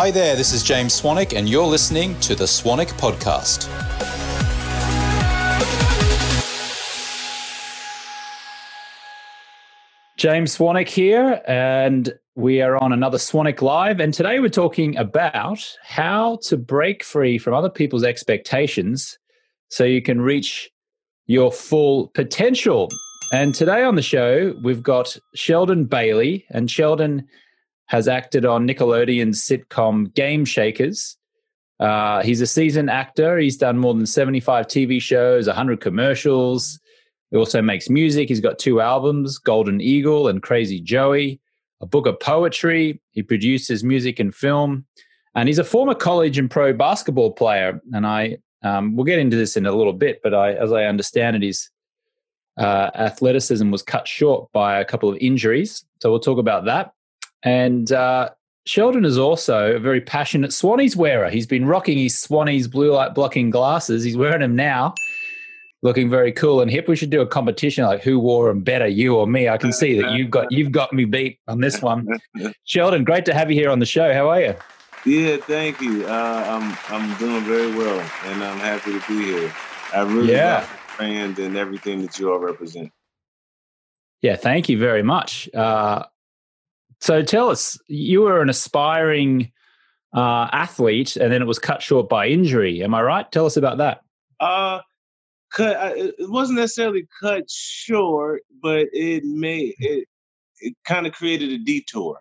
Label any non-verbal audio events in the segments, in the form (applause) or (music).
Hi there, this is James Swanwick, and you're listening to the Swanwick Podcast. James Swanwick here, and we are on another Swanwick Live. And today we're talking about how to break free from other people's expectations so you can reach your full potential. And today on the show, we've got Sheldon Bailey, and Sheldon has acted on Nickelodeon's sitcom Game Shakers. Uh, he's a seasoned actor. He's done more than 75 TV shows, 100 commercials. He also makes music. He's got two albums, Golden Eagle and Crazy Joey, a book of poetry. He produces music and film. And he's a former college and pro basketball player. And I, um, we'll get into this in a little bit, but I, as I understand it, his uh, athleticism was cut short by a couple of injuries. So we'll talk about that. And uh, Sheldon is also a very passionate Swannies wearer. He's been rocking his Swannies blue light blocking glasses. He's wearing them now, looking very cool and hip. We should do a competition like who wore them better, you or me. I can see that you've got you've got me beat on this one. (laughs) Sheldon, great to have you here on the show. How are you? Yeah, thank you. Uh, I'm I'm doing very well, and I'm happy to be here. I really yeah. love the brand and everything that you all represent. Yeah, thank you very much. Uh, so tell us, you were an aspiring uh, athlete, and then it was cut short by injury. Am I right? Tell us about that. Uh, cut. It wasn't necessarily cut short, but it made it. It kind of created a detour.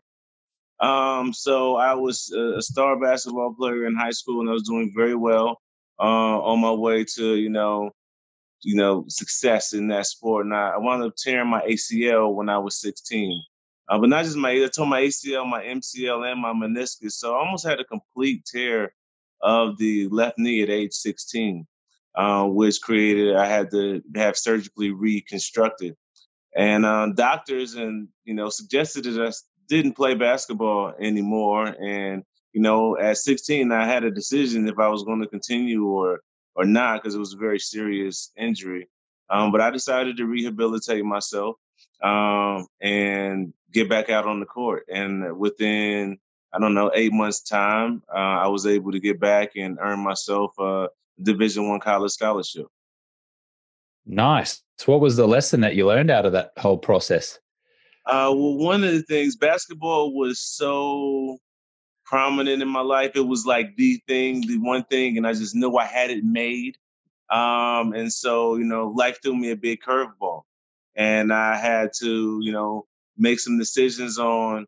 Um, so I was a star basketball player in high school, and I was doing very well uh, on my way to you know, you know, success in that sport. And I, I wound up tearing my ACL when I was 16. Uh, but not just my, I tore my ACL, my MCL, and my meniscus. So I almost had a complete tear of the left knee at age 16, uh, which created, I had to have surgically reconstructed. And uh, doctors and, you know, suggested that I didn't play basketball anymore. And, you know, at 16, I had a decision if I was going to continue or, or not, because it was a very serious injury. Um, but I decided to rehabilitate myself um, and get back out on the court. And within, I don't know, eight months' time, uh, I was able to get back and earn myself a Division One college scholarship. Nice. So what was the lesson that you learned out of that whole process? Uh, well, one of the things, basketball was so prominent in my life. It was like the thing, the one thing, and I just knew I had it made. Um, and so, you know, life threw me a big curveball and I had to, you know, make some decisions on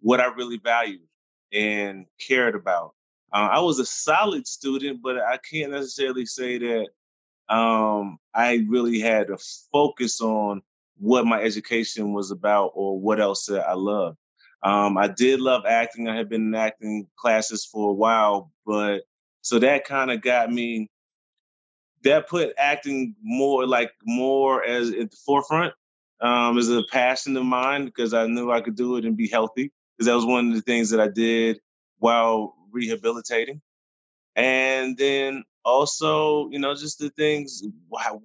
what I really valued and cared about. Uh, I was a solid student, but I can't necessarily say that um, I really had to focus on what my education was about or what else that I loved. Um, I did love acting. I had been in acting classes for a while, but so that kind of got me that put acting more like more as at the forefront um, as a passion of mine because I knew I could do it and be healthy because that was one of the things that I did while rehabilitating. And then also, you know, just the things,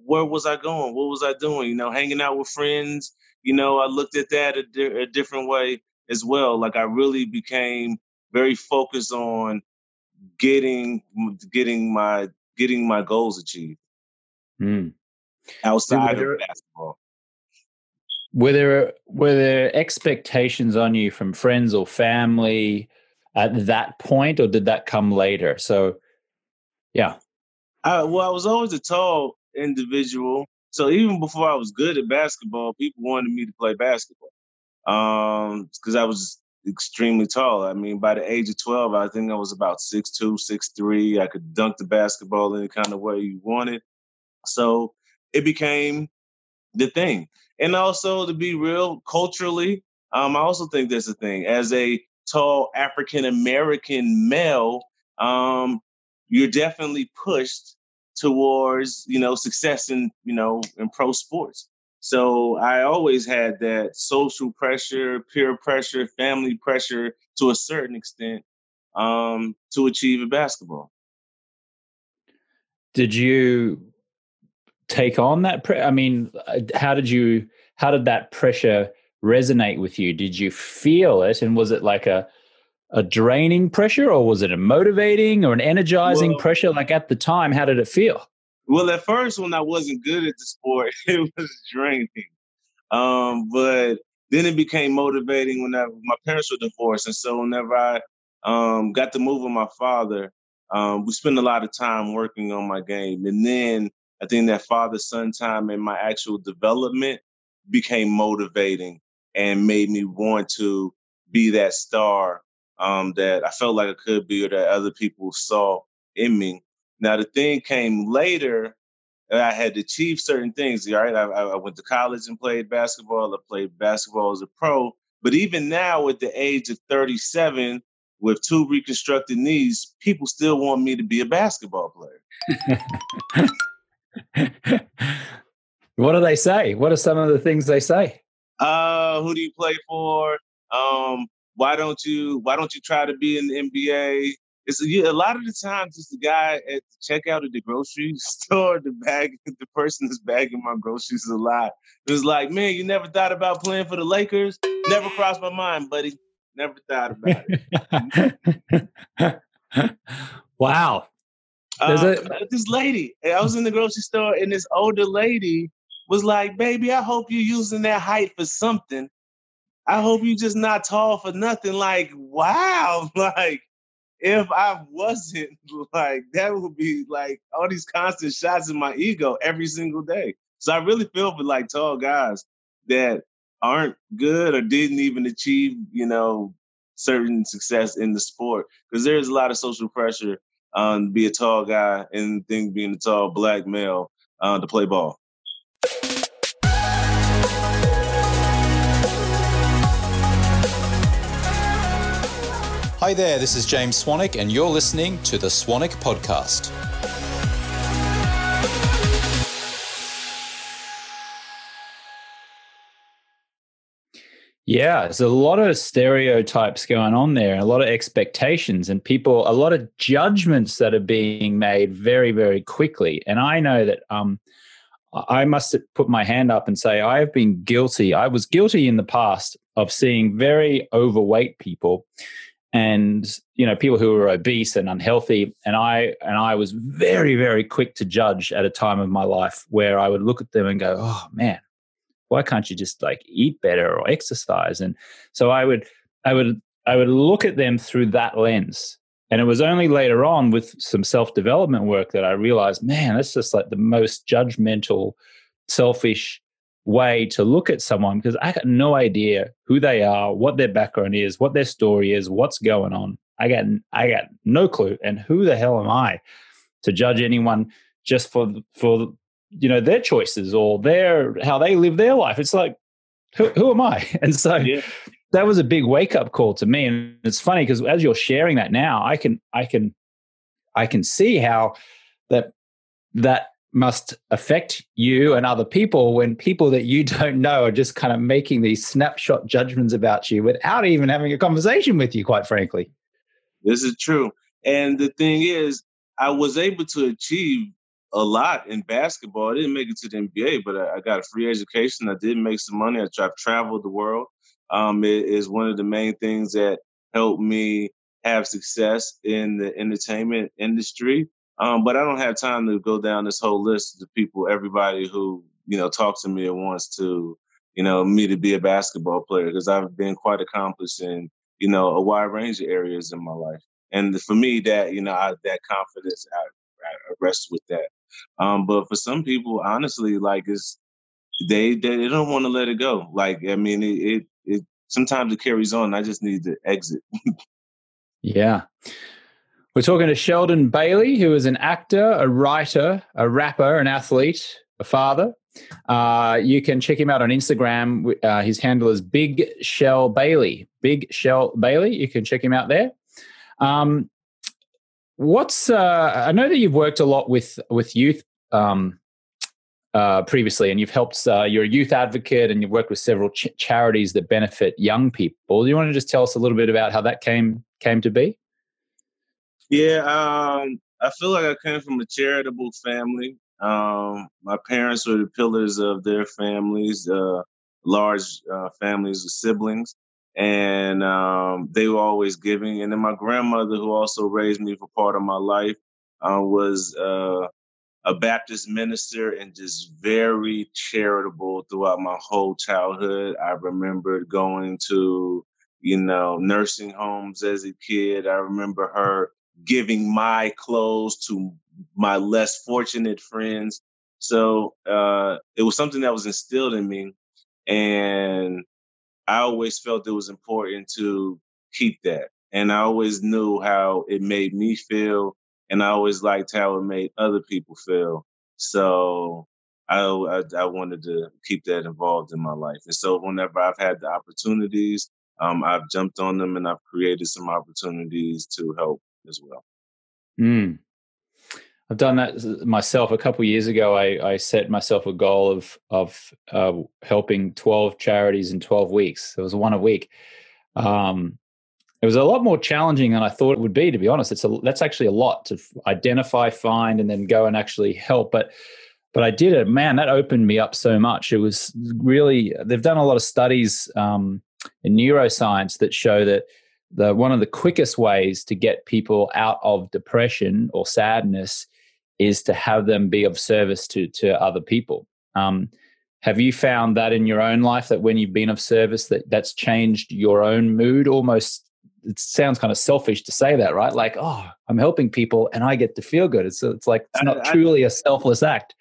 where was I going? What was I doing? You know, hanging out with friends. You know, I looked at that a, di- a different way as well. Like I really became very focused on getting getting my getting my goals achieved mm. outside of basketball. Were there were there expectations on you from friends or family at that point, or did that come later? So, yeah. I, well, I was always a tall individual, so even before I was good at basketball, people wanted me to play basketball um because I was extremely tall. I mean, by the age of 12, I think I was about six two, six three. I could dunk the basketball any kind of way you wanted. So it became the thing. And also to be real, culturally, um, I also think that's a thing. As a tall African American male, um, you're definitely pushed towards, you know, success in, you know, in pro sports. So I always had that social pressure, peer pressure, family pressure to a certain extent um, to achieve in basketball. Did you take on that? Pre- I mean, uh, how did you? How did that pressure resonate with you? Did you feel it, and was it like a a draining pressure or was it a motivating or an energizing well, pressure? Like at the time, how did it feel? Well, at first, when I wasn't good at the sport, (laughs) it was draining. Um, but then it became motivating whenever my parents were divorced. And so whenever I um, got to move with my father, um, we spent a lot of time working on my game. And then I think that father son time and my actual development became motivating and made me want to be that star um, that I felt like I could be or that other people saw in me. Now, the thing came later. I had achieved certain things. All right, I, I went to college and played basketball. I played basketball as a pro. But even now, at the age of 37, with two reconstructed knees, people still want me to be a basketball player. (laughs) (laughs) what do they say? What are some of the things they say? Uh, who do you play for? Um, why don't you Why don't you try to be in the NBA? It's a, a lot of the times it's the guy at the checkout at the grocery (laughs) store, the bag, the person that's bagging my groceries a lot. It was like, man, you never thought about playing for the Lakers? Never crossed my mind, buddy. Never thought about it. (laughs) wow. Uh, a- this lady, I was in the grocery store, and this older lady was like, "Baby, I hope you're using that height for something. I hope you're just not tall for nothing." Like, wow, (laughs) like if I wasn't (laughs) like that would be like all these constant shots in my ego every single day. So I really feel for like tall guys that aren't good or didn't even achieve, you know, certain success in the sport because there's a lot of social pressure um, be a tall guy and think being a tall black male uh, to play ball. Hi there, this is James Swanwick, and you're listening to the Swanwick Podcast. Yeah, there's a lot of stereotypes going on there, a lot of expectations, and people, a lot of judgments that are being made very, very quickly. And I know that um, I must put my hand up and say I have been guilty. I was guilty in the past of seeing very overweight people and you know people who were obese and unhealthy and i and i was very very quick to judge at a time of my life where i would look at them and go oh man why can't you just like eat better or exercise? And so i would i would i would look at them through that lens. And it was only later on with some self development work that i realized man that's just like the most judgmental selfish way to look at someone because i got no idea who they are what their background is what their story is what's going on. I got i got no clue. And who the hell am i to judge anyone just for for you know their choices or their how they live their life. It's like who, who am i? (laughs) And so yeah. that was a big wake up call to me. And it's funny because as you're sharing that now i can i can i can see how that that must affect you and other people when people that you (laughs) don't know are just kind of making these snapshot judgments about you without even having a conversation with you quite frankly. This is true. And the thing is i was able to achieve a lot in basketball. I didn't make it to the NBA, but I, I got a free education. I did make some money. I, have traveled the world. Um, it is one of the main things that helped me have success in the entertainment industry. Um, but I don't have time to go down this whole list of people, everybody who you know talks to me and wants to, you know, me to be a basketball player because I've been quite accomplished in you know a wide range of areas in my life. And for me, that you know, I, that confidence, I, I rest with that. Um, but for some people, honestly, like it's they they, don't want to let it go. Like I mean, it, it it sometimes it carries on. I just need to exit. yeah. We're talking to Sheldon Bailey, who is an actor, a writer, a rapper, an athlete, a father. Uh, you can check him out on Instagram. Uh, his handle is Big Shell Bailey. Big Shell Bailey. You can check him out there. Um, What's uh, I know that you've worked a lot with with youth um, uh, previously, and you've helped. Uh, you're a youth advocate, and you've worked with several ch- charities that benefit young people. Do you want to just tell us a little bit about how that came came to be? Yeah, um, I feel like I came from a charitable family. Um, my parents were the pillars of their families, uh, large uh, families of siblings. And um, they were always giving. And then my grandmother, who also raised me for part of my life, uh, was uh, a Baptist minister and just very charitable throughout my whole childhood. I remember going to, you know, nursing homes as a kid. I remember her giving my clothes to my less fortunate friends. So uh, it was something that was instilled in me. And I always felt it was important to keep that. And I always knew how it made me feel. And I always liked how it made other people feel. So I, I, I wanted to keep that involved in my life. And so whenever I've had the opportunities, um, I've jumped on them and I've created some opportunities to help as well. Mm. I've done that myself. A couple years ago, I, I, set myself a goal of of uh, helping twelve charities in twelve weeks. It was one a week. Um, it was a lot more challenging than I thought it would be. To be honest, it's a that's actually a lot to identify, find, and then go and actually help. But but I did it. Man, that opened me up so much. It was really. They've done a lot of studies um, in neuroscience that show that the one of the quickest ways to get people out of depression or sadness is to have them be of service to to other people. Um, have you found that in your own life that when you've been of service that that's changed your own mood almost? It sounds kind of selfish to say that right? Like oh i'm helping people and i get to feel good. It's it's like it's not I, truly I, a selfless act.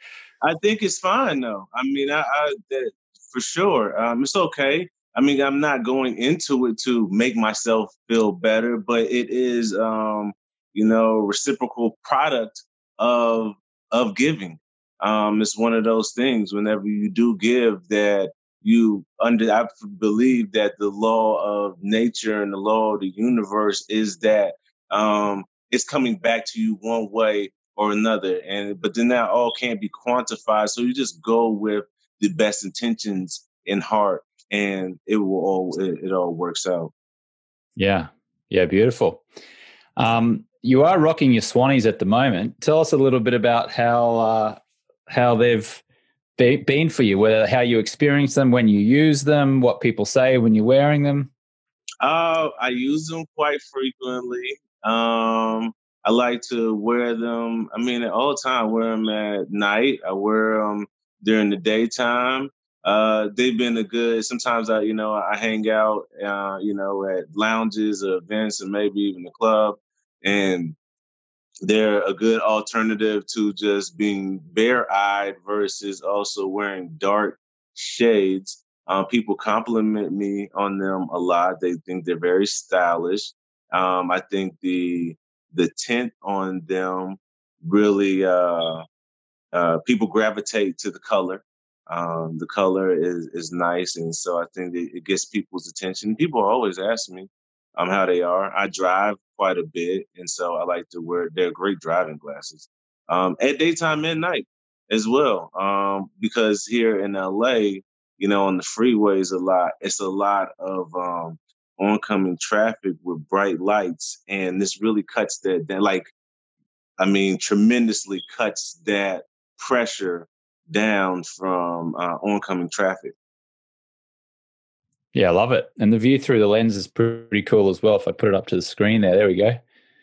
I think it's fine though. I mean i, I that, for sure. Um, it's okay. I mean i'm not going into it to make myself feel better but it is um you know reciprocal product of of giving. Um, it's one of those things. Whenever you do give, that you under I believe that the law of nature and the law of the universe is that um, it's coming back to you one way or another. And but then that all can't be quantified. So you just go with the best intentions in heart, and it will all it, it all works out. Yeah, yeah, beautiful. Um, you are rocking your Swannies at the moment. Tell us a little bit about how uh, how they've be, been for you, whether how you experience them, when you use them, what people say when you're wearing them. Uh, I use them quite frequently. Um, I like to wear them. I mean, all the time. I wear them at night. I wear them during the daytime. Uh, they've been a good. Sometimes I, you know, I hang out, uh, you know, at lounges or events, and maybe even the club and they're a good alternative to just being bare eyed versus also wearing dark shades. Um, people compliment me on them a lot. They think they're very stylish. Um, I think the the tint on them really uh, uh, people gravitate to the color. Um, the color is is nice, and so I think it, it gets people's attention. People always ask me um, how they are. I drive quite a bit, and so I like to wear. They're great driving glasses um, at daytime and night as well. Um, because here in LA, you know, on the freeways a lot, it's a lot of um, oncoming traffic with bright lights, and this really cuts that. That like, I mean, tremendously cuts that pressure down from uh, oncoming traffic. Yeah, I love it. And the view through the lens is pretty cool as well. If I put it up to the screen there, there we go.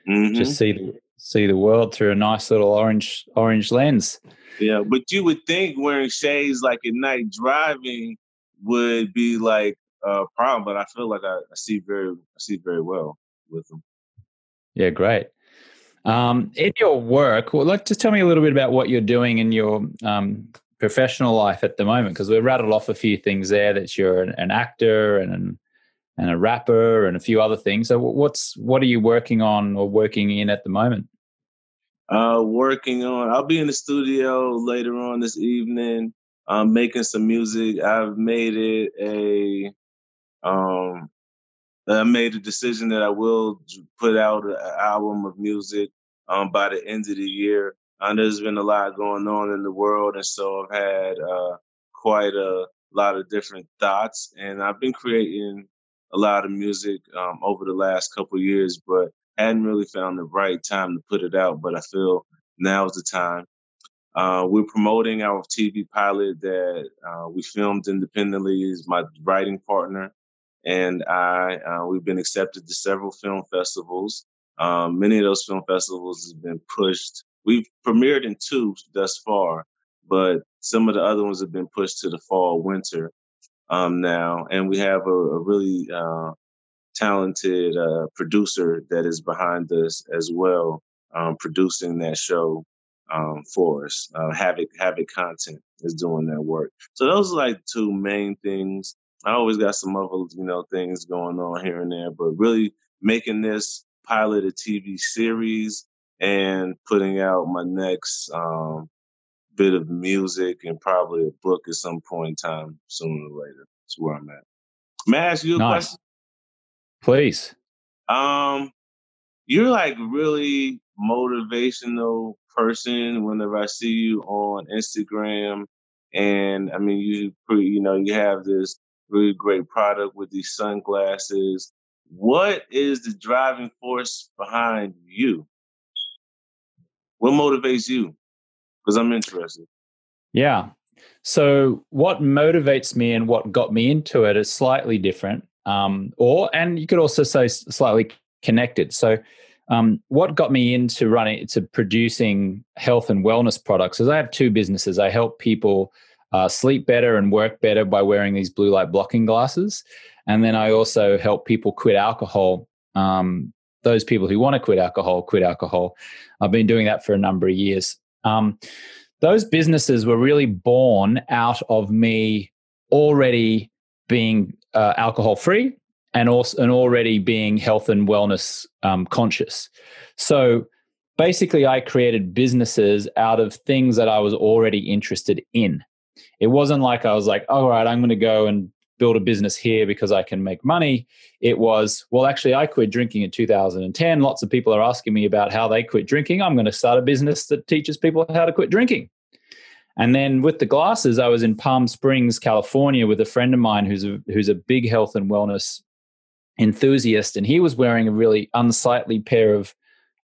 Mm-hmm. Just see the see the world through a nice little orange orange lens. Yeah, but you would think wearing shades like at night driving would be like a problem, but I feel like I, I see very I see very well with them. Yeah, great. Um, in your work, well, like, just tell me a little bit about what you're doing in your um, professional life at the moment? Because we rattled off a few things there that you're an, an actor and an, and a rapper and a few other things. So what's what are you working on or working in at the moment? Uh, working on. I'll be in the studio later on this evening, I'm making some music. I've made it a. Um, I made a decision that I will put out an album of music um, by the end of the year. Uh, there's been a lot going on in the world, and so I've had uh, quite a lot of different thoughts, and I've been creating a lot of music um, over the last couple years, but hadn't really found the right time to put it out. But I feel now is the time. Uh, we're promoting our TV pilot that uh, we filmed independently. Is my writing partner, and I uh, we've been accepted to several film festivals. Um, many of those film festivals have been pushed. We've premiered in two thus far, but some of the other ones have been pushed to the fall, winter um, now, and we have a, a really uh, talented uh, producer that is behind us as well, um, producing that show um, for us. Uh, Havoc Havoc Content is doing that work. So those are like two main things. I always got some other you know things going on here and there, but really making this pilot a TV series and putting out my next um, bit of music and probably a book at some point in time sooner or later. That's where I'm at. May I ask you a nice. question? Please. Um, you're like really motivational person whenever I see you on Instagram. And I mean, you you know, you have this really great product with these sunglasses. What is the driving force behind you? What motivates you? Because I'm interested. Yeah. So, what motivates me and what got me into it is slightly different, um, or and you could also say slightly connected. So, um, what got me into running to producing health and wellness products is I have two businesses. I help people uh, sleep better and work better by wearing these blue light blocking glasses, and then I also help people quit alcohol. Um, those people who want to quit alcohol quit alcohol. I've been doing that for a number of years. Um, those businesses were really born out of me already being uh, alcohol free and also and already being health and wellness um, conscious. So basically, I created businesses out of things that I was already interested in. It wasn't like I was like, oh, all right, I'm going to go and build a business here because I can make money. It was, well, actually, I quit drinking in 2010. Lots of people are asking me about how they quit drinking. I'm going to start a business that teaches people how to quit drinking. And then with the glasses, I was in Palm Springs, California, with a friend of mine who's a, who's a big health and wellness enthusiast, and he was wearing a really unsightly pair of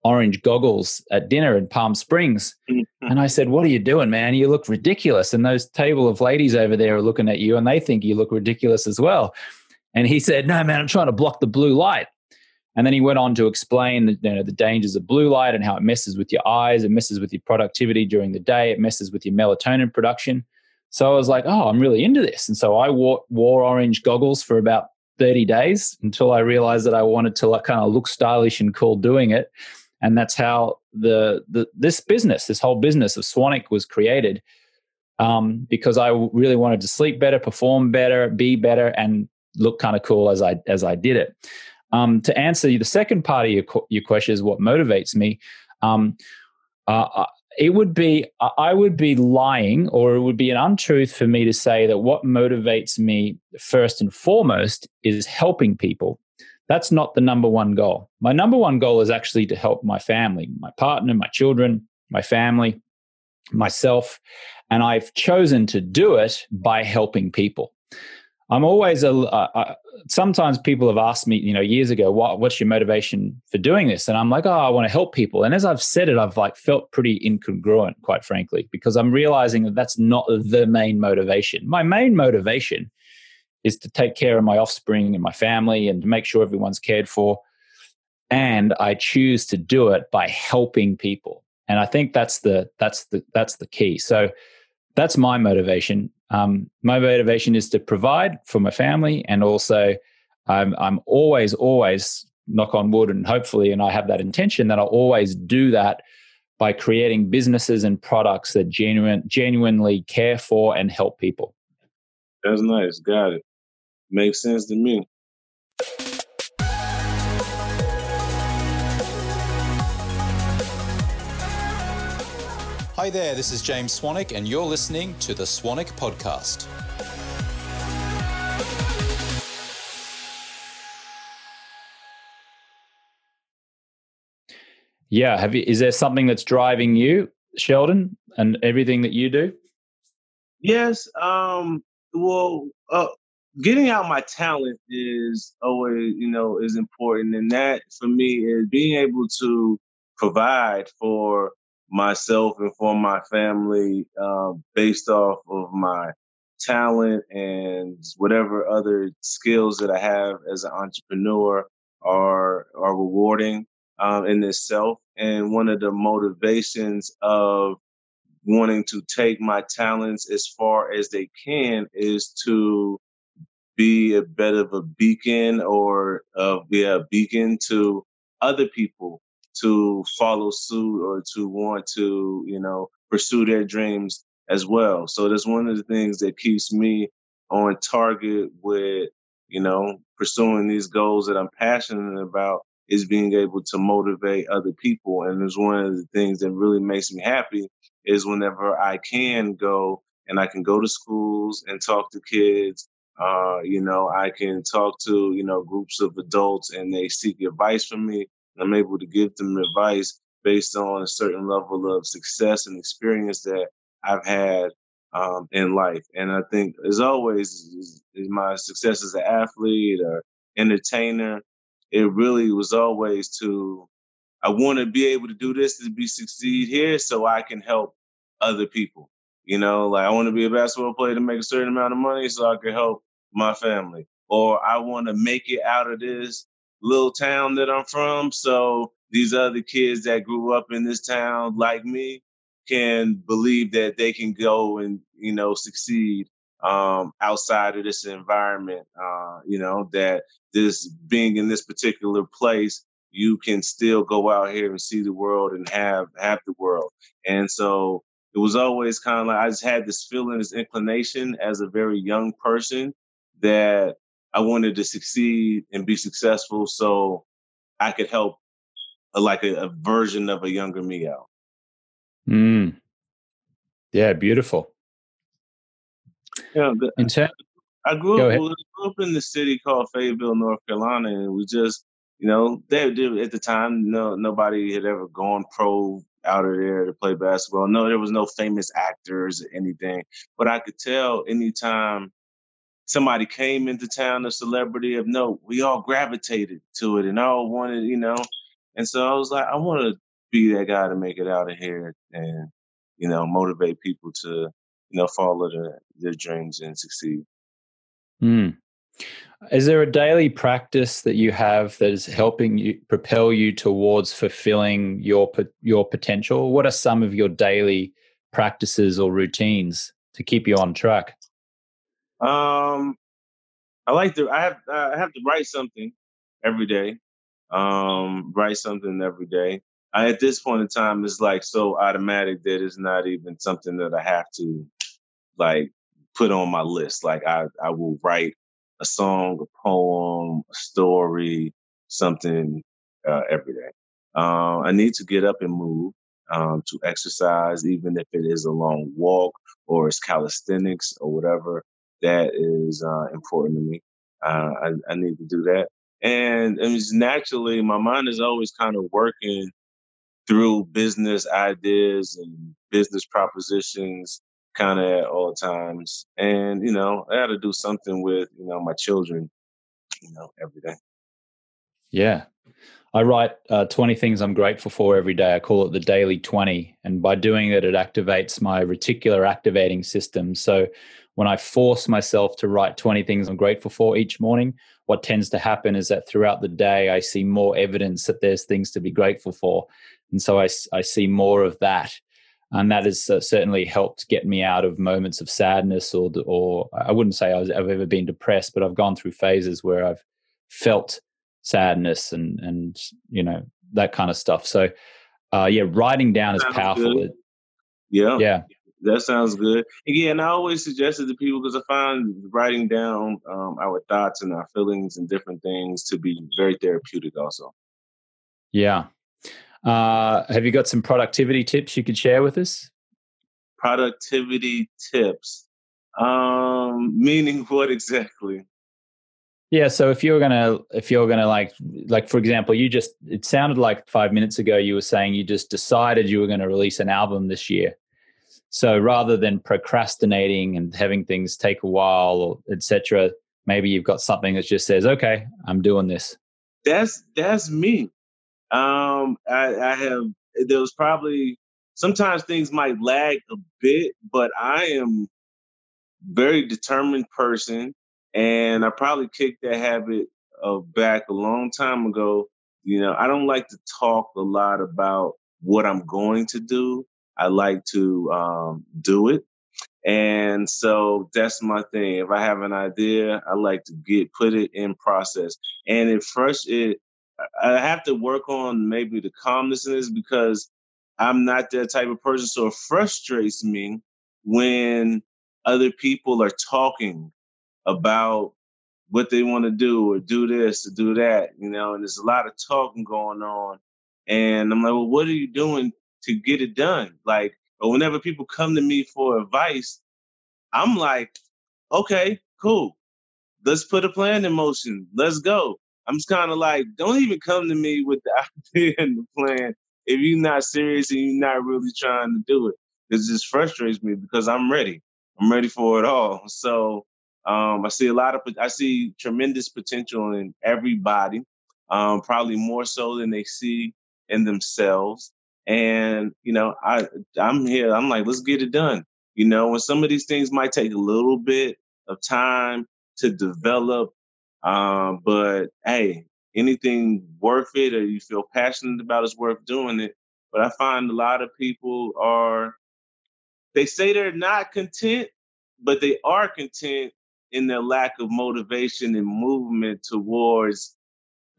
orange goggles at dinner in Palm Springs. Mm-hmm. And I said, What are you doing, man? You look ridiculous. And those table of ladies over there are looking at you and they think you look ridiculous as well. And he said, No, man, I'm trying to block the blue light. And then he went on to explain the, you know, the dangers of blue light and how it messes with your eyes, it messes with your productivity during the day, it messes with your melatonin production. So I was like, oh, I'm really into this. And so I wore, wore orange goggles for about 30 days until I realized that I wanted to like kind of look stylish and cool doing it. And that's how the, the this business, this whole business of Swanwick was created. Um, because I really wanted to sleep better, perform better, be better, and look kind of cool as I as I did it. Um, to answer the second part of your your question is what motivates me. Um, uh, uh it would be I would be lying or it would be an untruth for me to say that what motivates me first and foremost is helping people. That's not the number one goal. My number one goal is actually to help my family, my partner, my children, my family, myself. And I've chosen to do it by helping people. I'm always a. Uh, sometimes people have asked me, you know, years ago, what, what's your motivation for doing this? And I'm like, oh, I want to help people. And as I've said it, I've like felt pretty incongruent, quite frankly, because I'm realizing that that's not the main motivation. My main motivation is to take care of my offspring and my family and to make sure everyone's cared for. And I choose to do it by helping people. And I think that's the that's the that's the key. So that's my motivation. Um, my motivation is to provide for my family, and also I'm, I'm always, always knock on wood, and hopefully, and I have that intention that I'll always do that by creating businesses and products that genuine, genuinely care for and help people. That's nice. Got it. Makes sense to me. Hi there, this is James Swanwick, and you're listening to the Swanwick Podcast. Yeah, have you? Is there something that's driving you, Sheldon, and everything that you do? Yes. Um. Well, uh, getting out my talent is always, you know, is important, and that for me is being able to provide for myself and for my family uh, based off of my talent and whatever other skills that I have as an entrepreneur are are rewarding um, in itself. And one of the motivations of wanting to take my talents as far as they can is to be a bit of a beacon or uh, be a beacon to other people to follow suit or to want to, you know, pursue their dreams as well. So that's one of the things that keeps me on target with, you know, pursuing these goals that I'm passionate about is being able to motivate other people. And it's one of the things that really makes me happy is whenever I can go and I can go to schools and talk to kids. Uh, you know, I can talk to, you know, groups of adults and they seek advice from me. I'm able to give them advice based on a certain level of success and experience that I've had um, in life. And I think, as always, is, is my success as an athlete or entertainer, it really was always to I want to be able to do this to be succeed here so I can help other people. You know, like I want to be a basketball player to make a certain amount of money so I can help my family. Or I want to make it out of this little town that I'm from so these other kids that grew up in this town like me can believe that they can go and, you know, succeed um, outside of this environment. Uh, you know, that this being in this particular place you can still go out here and see the world and have have the world. And so it was always kind of like I just had this feeling, this inclination as a very young person that I wanted to succeed and be successful so I could help a, like a, a, version of a younger me out. Mm. Yeah, beautiful. Yeah, in ter- I grew up, grew up in the city called Fayetteville, North Carolina, and we just you know, they, they at the time, no nobody had ever gone pro out of there to play basketball. No, there was no famous actors or anything. But I could tell anytime somebody came into town, a celebrity of note, we all gravitated to it and all wanted, you know. And so I was like, I want to be that guy to make it out of here and, you know, motivate people to, you know, follow their, their dreams and succeed. Mm. Is there a daily practice that you have that is helping you propel you towards fulfilling your your potential? What are some of your daily practices or routines to keep you on track? Um, I like to. I have. I have to write something every day. Um, write something every day. I, at this point in time, it's like so automatic that it's not even something that I have to like put on my list. Like I, I will write a song, a poem, a story, something uh, every day. Uh, I need to get up and move um, to exercise, even if it is a long walk or it's calisthenics or whatever. That is uh, important to me. Uh, I, I, need to do that. And, and naturally, my mind is always kind of working through business ideas and business propositions kind of at all times. And, you know, I had to do something with, you know, my children, you know, every day. Yeah. I write uh, 20 things I'm grateful for every day. I call it the daily 20. And by doing it, it activates my reticular activating system. So when I force myself to write 20 things I'm grateful for each morning, what tends to happen is that throughout the day, I see more evidence that there's things to be grateful for. And so I, I see more of that and that has uh, certainly helped get me out of moments of sadness or or I wouldn't say I have ever been depressed, but I've gone through phases where I've felt sadness and and you know that kind of stuff. So uh, yeah, writing down is powerful. Yeah, yeah, that sounds good. Again, I always suggest it to people because I find writing down um, our thoughts and our feelings and different things to be very therapeutic. Also, yeah, uh, have you got some productivity tips you could share with us? Productivity tips, um, meaning (laughs) what exactly? Yeah, so if you're gonna, if you're gonna like, like for example, you just, it sounded like five minutes ago you were saying you just decided you were going to release an album this year. So rather than procrastinating and having things take a while etc., maybe you've got something that just says, "Okay, I'm doing this." That's that's me. Um, I, I have. There was probably sometimes things might lag a bit, but I am very determined person, and I probably kicked that habit of back a long time ago. You know, I don't like to talk a lot about what I'm going to do. I like to um, do it. And so that's my thing. If I have an idea, I like to get put it in process. And it first it I have to work on maybe the calmness in this because I'm not that type of person. So it frustrates me when other people are talking about what they want to do or do this or do that, you know, and there's a lot of talking going on. And I'm like, well, what are you doing to get it done? Like, but whenever people come to me for advice, I'm like, okay, cool. Let's put a plan in motion. Let's go. I'm just kind of like, don't even come to me with the (laughs) idea and the plan if you're not serious and you're not really trying to do it. It just frustrates me because I'm ready. I'm ready for it all. So um, I see a lot of, I see tremendous potential in everybody, um, probably more so than they see in themselves. And you know, I I'm here. I'm like, let's get it done. You know, and some of these things might take a little bit of time to develop, um, but hey, anything worth it or you feel passionate about is worth doing it. But I find a lot of people are they say they're not content, but they are content in their lack of motivation and movement towards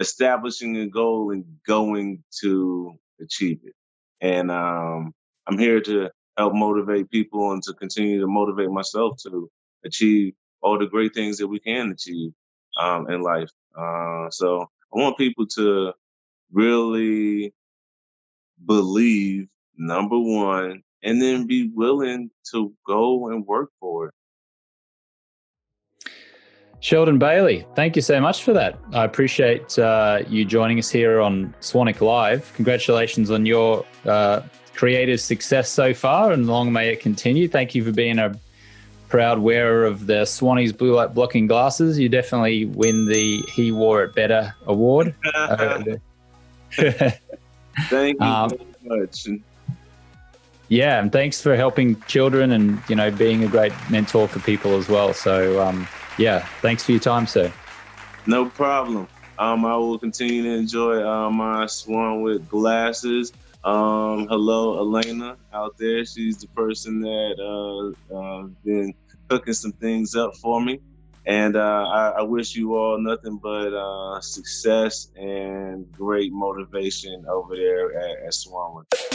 establishing a goal and going to achieve it. And um, I'm here to help motivate people and to continue to motivate myself to achieve all the great things that we can achieve um, in life. Uh, so I want people to really believe, number one, and then be willing to go and work for it. Sheldon Bailey, thank you so much for that. I appreciate uh, you joining us here on Swanwick Live. Congratulations on your uh, creative success so far, and long may it continue. Thank you for being a proud wearer of the Swannies blue light blocking glasses. You definitely win the He Wore It Better award. (laughs) uh, (laughs) Thank you um, very much. Yeah, and thanks for helping children and you know being a great mentor for people as well. So um, yeah, thanks for your time, sir. No problem. Um, I will continue to enjoy uh, my Swanwick glasses. Um, hello, Elena out there. She's the person that uh, uh, been cooking some things up for me. And uh, I, I, wish you all nothing but uh, success and great motivation over there at, at.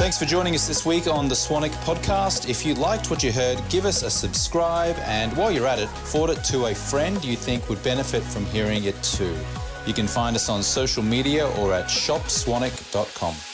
Thanks for joining us this week on the Swanwick podcast. If you liked what you heard, give us a subscribe. And while you're at it, forward it to a friend you think would benefit from hearing it too. You can find us on social media or at shopswanwick.com.